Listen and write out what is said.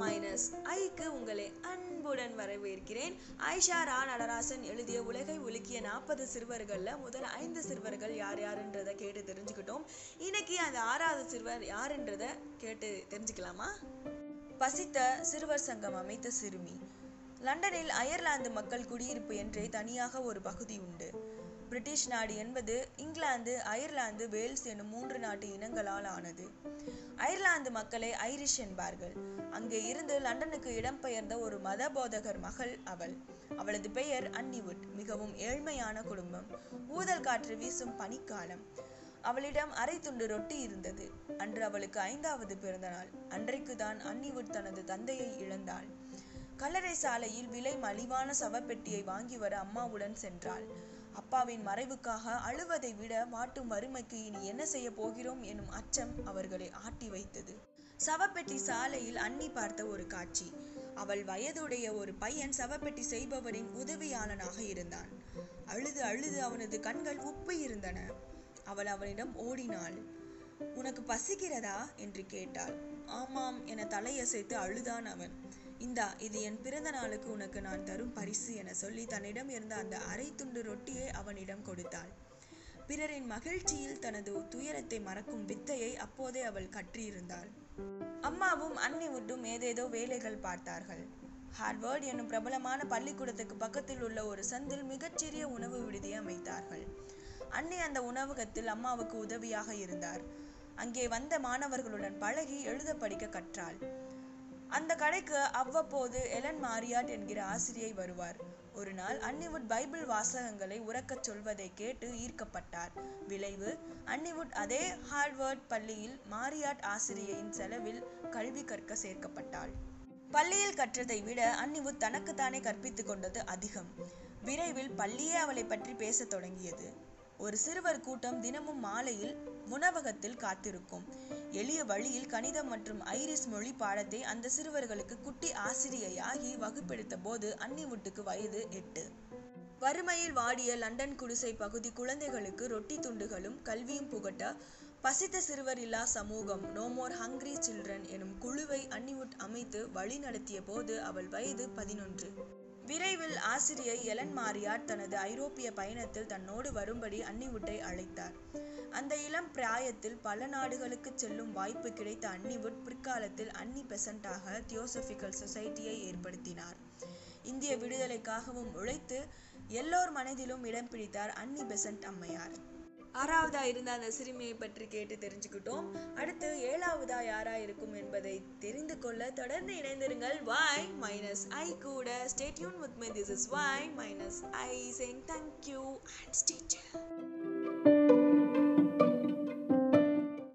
Minus ஐக்கு உங்களை அன்புடன் வரவேற்கிறேன். ஐஷா ரா நடராசன் எழுதிய உலகை ஒழுக்கிய நாற்பது சிறுவர்களில் முதல் ஐந்து சிறுவர்கள் யார் யாருன்றதை கேட்டு தெரிஞ்சுக்கிட்டோம். இன்னைக்கு அந்த ஆறாவது சிறுவர் யாருன்றதை கேட்டு தெரிஞ்சுக்கலாமா? பசித்த சிறுவர் சங்கம் அமைத்த சிறுமி. லண்டனில் அயர்லாந்து மக்கள் குடியிருப்பு என்றே தனியாக ஒரு பகுதி உண்டு. பிரிட்டிஷ் நாடு என்பது இங்கிலாந்து அயர்லாந்து வேல்ஸ் எனும் மூன்று நாட்டு இனங்களால் ஆனது. அயர்லாந்து மக்களை ஐரிஷ் என்பார்கள். அங்கே இருந்து லண்டனுக்கு இடம்பெயர்ந்த ஒரு மத போதகர் மகள் அவள். அவளது பெயர் அன்னிவுட் மிகவும் ஏழ்மையான குடும்பம். ஊதல் காற்று வீசும் பனிக்காலம். அவளிடம் அரை துண்டு ரொட்டி இருந்தது. அன்று அவளுக்கு ஐந்தாவது பிறந்த நாள் அன்றைக்கு தான் அன்னிவுட் தனது தந்தையை இழந்தாள். கல்லறை சாலையில் விலை மலிவான சவப்பெட்டியை வாங்கி வர அம்மாவுடன் சென்றாள். அப்பாவின் மறைவுக்காக அழுவதை விட வாட்டும் வறுமைக்கு இனி என்ன செய்ய போகிறோம் எனும் அச்சம் அவர்களை ஆட்டி வைத்தது. சவப்பெட்டி சாலையில் அன்னி பார்த்த ஒரு காட்சி. அவள் வயதுடைய ஒரு பையன் சவப்பெட்டி செய்பவரின் உதவியாளனாக இருந்தான். அழுது அழுது அவனது கண்கள் உப்பு இருந்தன. அவள் அவனிடம் ஓடினாள். உனக்கு பசிக்கிறதா? என்று கேட்டாள். ஆமாம் என தலையசைத்து அழுதான் அவன். இந்தா இது என் பிறந்த நாளுக்கு உனக்கு நான் தரும் பரிசு என சொல்லி தன்னிடம் இருந்த அந்த அரை துண்டு ரொட்டியை அவனிடம் கொடுத்தாள். பிறரின் மகிழ்ச்சியில் தனது துயரத்தை மறக்கும் வித்தையை அப்போதே அவள் கற்றியிருந்தாள் அம்மாவும் அன்னிவுட்டும் ஏதேதோ வேலைகள் பார்த்தார்கள். ஹார்வர்ட் என்னும் பிரபலமான பள்ளிக்கூடத்துக்கு பக்கத்தில் உள்ள ஒரு சந்தில் மிகச்சிறிய உணவு விடுதியை அமைத்தார்கள். அன்னி அந்த உணவகத்தில் அம்மாவுக்கு உதவியாக இருந்தார். அங்கே வந்த மாணவர்களுடன் பழகி எழுத படிக்க கற்றாள். அந்த கடைக்கு அவ்வப்போது எலன் மாரியாட் என்கிற ஆசிரியை வருவார். ஒரு நாள் அன்னிவுட் பைபிள் வாசகங்களை உறக்கச் சொல்வதை கேட்டு ஈர்க்கப்பட்டார். விளைவு அன்னிவுட் அதே ஹார்வர்ட் பள்ளியில் மாரியாட் ஆசிரியையின் செலவில் கல்வி கற்க சேர்க்கப்பட்டாள். பள்ளியில் கற்றதை விட அன்னிவுட் தனக்குத்தானே கற்பித்துக் கொண்டது அதிகம். விரைவில் பள்ளியே அவளை பற்றி பேசத் தொடங்கியது. ஒரு சிறுவர் கூட்டம் தினமும் மாலையில் உணவகத்தில் காத்திருக்கும். எளிய வழியில் கணிதம் மற்றும் ஐரிஸ் மொழி பாடத்தை அந்த சிறுவர்களுக்கு குட்டி ஆசிரியையாகி வகுப்பெடுத்த போது அன்னிவுட்டுக்கு வயது எட்டு. வறுமையில் வாடிய லண்டன் குடிசை பகுதி குழந்தைகளுக்கு ரொட்டி துண்டுகளும் கல்வியும் புகட்ட பசித்த சிறுவர் இல்லா சமூகம் நோமோர் ஹங்க்ரி சில்ட்ரன் எனும் குழுவை அன்னிவுட் அமைத்து வழி நடத்திய போது அவள் வயது பதினொன்று. விரைவில் ஆசிரியை எலன் மாரியார் தனது ஐரோப்பிய பயணத்தில் தன்னோடு வரும்படி அன்னிவுட்டை அழைத்தார். அந்த இளம் பிராயத்தில் பல நாடுகளுக்கு செல்லும் வாய்ப்பு கிடைத்த அன்னிவுட் பிற்காலத்தில் அன்னி பெசண்டாக தியோசபிக்கல் சொசைட்டியை ஏற்படுத்தினார். இந்திய விடுதலைக்காகவும் உழைத்து எல்லோர் மனதிலும் இடம் பிடித்தார் அன்னி பெசன்ட் அம்மையார். ஆறாவதா இருந்த அந்த சிறுமியை பற்றி கேட்டு தெரிஞ்சுக்கிட்டோம். அடுத்து ஏழாவதா யாரா இருக்கும் என்பதை தெரிந்து கொள்ள தொடர்ந்து இணைந்திருங்கள். வாய் மைனஸ் ஐ கூட. Stay tuned with my this is Y minus I சேங் thank you and stature